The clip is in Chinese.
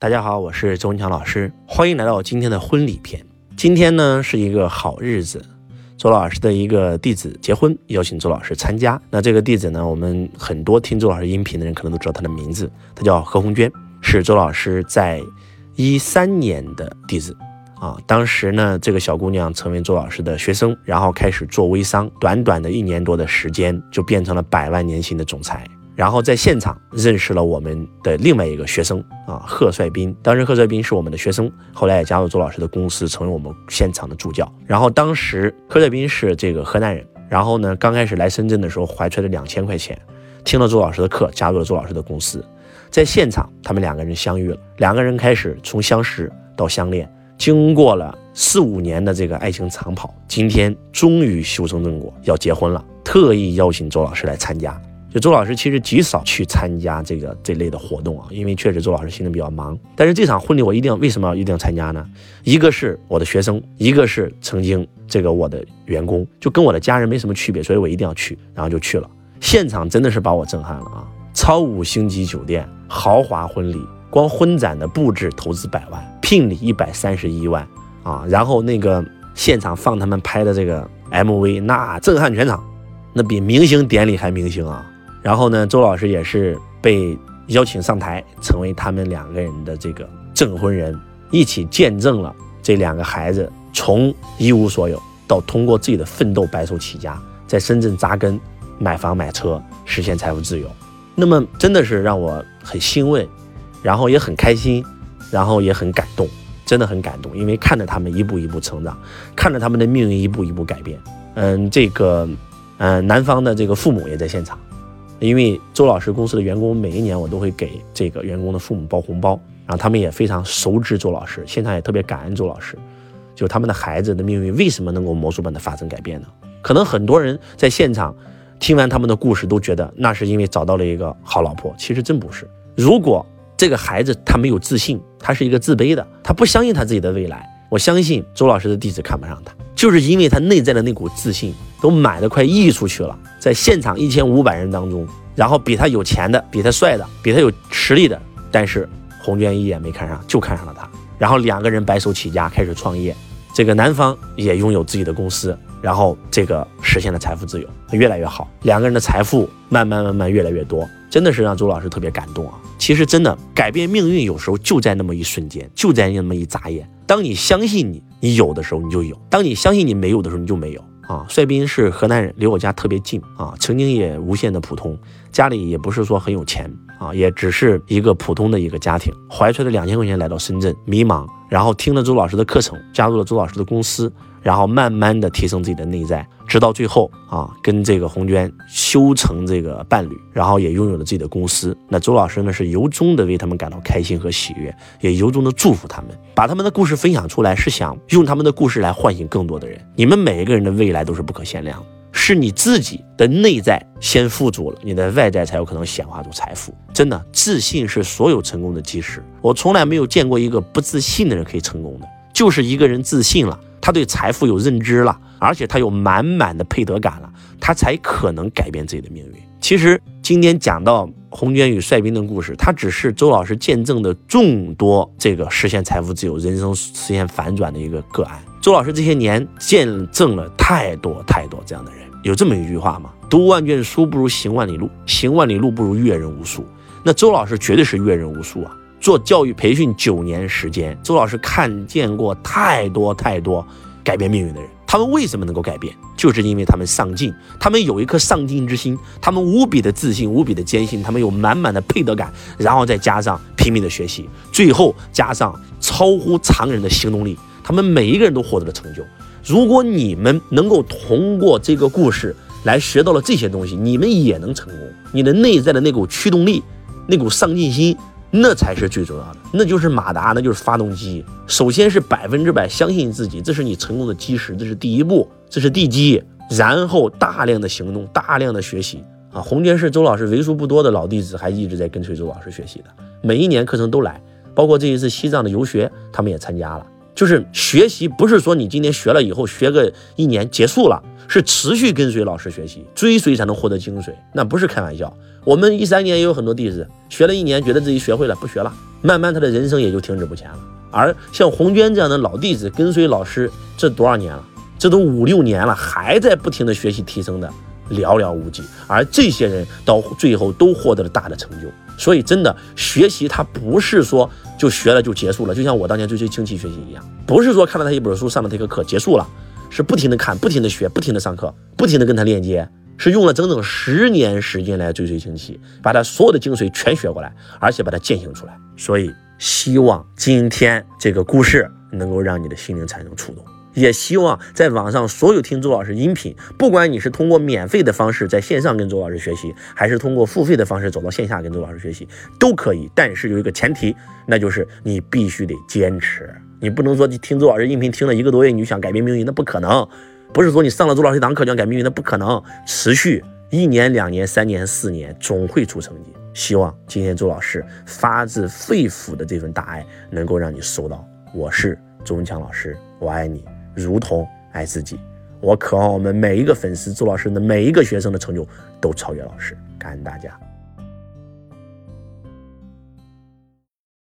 大家好，我是周文强老师，欢迎来到今天的婚礼篇。今天呢是一个好日子，周老师的一个弟子结婚，邀请周老师参加。那这个弟子呢，我们很多听周老师音频的人可能都知道他的名字，他叫何红娟，是周老师在一三年的弟子啊。当时呢，这个小姑娘成为周老师的学生，然后开始做微商，短短的一年多的时间，就变成了百万年薪的总裁。然后在现场认识了我们的另外一个学生啊，贺帅斌。当时贺帅斌是我们的学生，后来也加入周老师的公司，成为我们现场的助教。然后当时贺帅斌是这个河南人，然后呢，刚开始来深圳的时候怀揣着两千块钱，听了周老师的课，加入了周老师的公司。在现场，他们两个人相遇了，两个人开始从相识到相恋，经过了四五年的这个爱情长跑，今天终于修成正果，要结婚了，特意邀请周老师来参加。就周老师其实极少去参加这个这类的活动啊，因为确实周老师心里比较忙。但是这场婚礼我一定要为什么要一定要参加呢？一个是我的学生，一个是曾经这个我的员工，就跟我的家人没什么区别，所以我一定要去，然后就去了。现场真的是把我震撼了啊！超五星级酒店，豪华婚礼，光婚展的布置投资百万，聘礼一百三十一万啊！然后那个现场放他们拍的这个 MV，那震撼全场，那比明星典礼还明星啊！然后呢，周老师也是被邀请上台，成为他们两个人的这个证婚人，一起见证了这两个孩子从一无所有到通过自己的奋斗白手起家，在深圳扎根，买房买车，实现财富自由。那么真的是让我很欣慰，然后也很开心，然后也很感动，真的很感动，因为看着他们一步一步成长，看着他们的命运一步一步改变。嗯，这个，嗯，男方的这个父母也在现场。因为周老师公司的员工每一年我都会给这个员工的父母包红包，然后他们也非常熟知周老师，现场也特别感恩周老师。就他们的孩子的命运为什么能够魔术般的发生改变呢？可能很多人在现场听完他们的故事都觉得那是因为找到了一个好老婆，其实真不是。如果这个孩子他没有自信，他是一个自卑的，他不相信他自己的未来，我相信周老师的弟子看不上他，就是因为他内在的那股自信都买的快溢出去了。在现场一千五百人当中，然后比他有钱的、比他帅的、比他有实力的，但是红娟一眼没看上，就看上了他。然后两个人白手起家开始创业，这个男方也拥有自己的公司，然后这个实现了财富自由，越来越好。两个人的财富慢慢慢慢越来越多，真的是让周老师特别感动啊！其实真的改变命运，有时候就在那么一瞬间，就在那么一眨眼。当你相信你你有的时候，你就有；当你相信你没有的时候，你就没有。啊，帅斌是河南人，离我家特别近啊。曾经也无限的普通，家里也不是说很有钱啊，也只是一个普通的一个家庭，怀揣着两千块钱来到深圳，迷茫，然后听了周老师的课程，加入了周老师的公司。然后慢慢的提升自己的内在，直到最后啊，跟这个红娟修成这个伴侣，然后也拥有了自己的公司。那周老师呢，是由衷的为他们感到开心和喜悦，也由衷的祝福他们，把他们的故事分享出来，是想用他们的故事来唤醒更多的人。你们每一个人的未来都是不可限量的，是你自己的内在先富足了，你的外在才有可能显化出财富。真的，自信是所有成功的基石。我从来没有见过一个不自信的人可以成功的，就是一个人自信了。他对财富有认知了，而且他有满满的配得感了，他才可能改变自己的命运。其实今天讲到红娟与帅斌的故事，他只是周老师见证的众多这个实现财富自由、人生实现反转的一个个案。周老师这些年见证了太多太多这样的人。有这么一句话吗？读万卷书不如行万里路，行万里路不如阅人无数。那周老师绝对是阅人无数啊。做教育培训九年时间，周老师看见过太多太多改变命运的人。他们为什么能够改变？就是因为他们上进，他们有一颗上进之心，他们无比的自信，无比的坚信，他们有满满的配得感，然后再加上拼命的学习，最后加上超乎常人的行动力，他们每一个人都获得了成就。如果你们能够通过这个故事来学到了这些东西，你们也能成功。你的内在的那股驱动力，那股上进心。那才是最重要的，那就是马达，那就是发动机。首先是百分之百相信自己，这是你成功的基石，这是第一步，这是地基。然后大量的行动，大量的学习啊！红娟是周老师为数不多的老弟子，还一直在跟随周老师学习的，每一年课程都来，包括这一次西藏的游学，他们也参加了。就是学习，不是说你今天学了以后学个一年结束了，是持续跟随老师学习，追随才能获得精髓，那不是开玩笑。我们一三年也有很多弟子学了一年，觉得自己学会了，不学了，慢慢他的人生也就停止不前了。而像红娟这样的老弟子，跟随老师这多少年了？这都五六年了，还在不停的学习提升的寥寥无几。而这些人到最后都获得了大的成就。所以真的学习，它不是说就学了就结束了。就像我当年追随清奇学习一样，不是说看了他一本书，上了他一个课结束了，是不停的看，不停的学，不停的上课，不停的跟他链接，是用了整整十年时间来追随清奇，把他所有的精髓全学过来，而且把它践行出来。所以希望今天这个故事能够让你的心灵产生触动。也希望在网上所有听周老师音频，不管你是通过免费的方式在线上跟周老师学习，还是通过付费的方式走到线下跟周老师学习，都可以。但是有一个前提，那就是你必须得坚持。你不能说你听周老师音频听了一个多月，你就想改变命运，那不可能。不是说你上了周老师一堂课就想改命运，那不可能。持续一年、两年、三年、四年，总会出成绩。希望今天周老师发自肺腑的这份大爱，能够让你收到。我是周文强老师，我爱你。如同爱自己，我渴望我们每一个粉丝，周老师的每一个学生的成就都超越老师。感恩大家。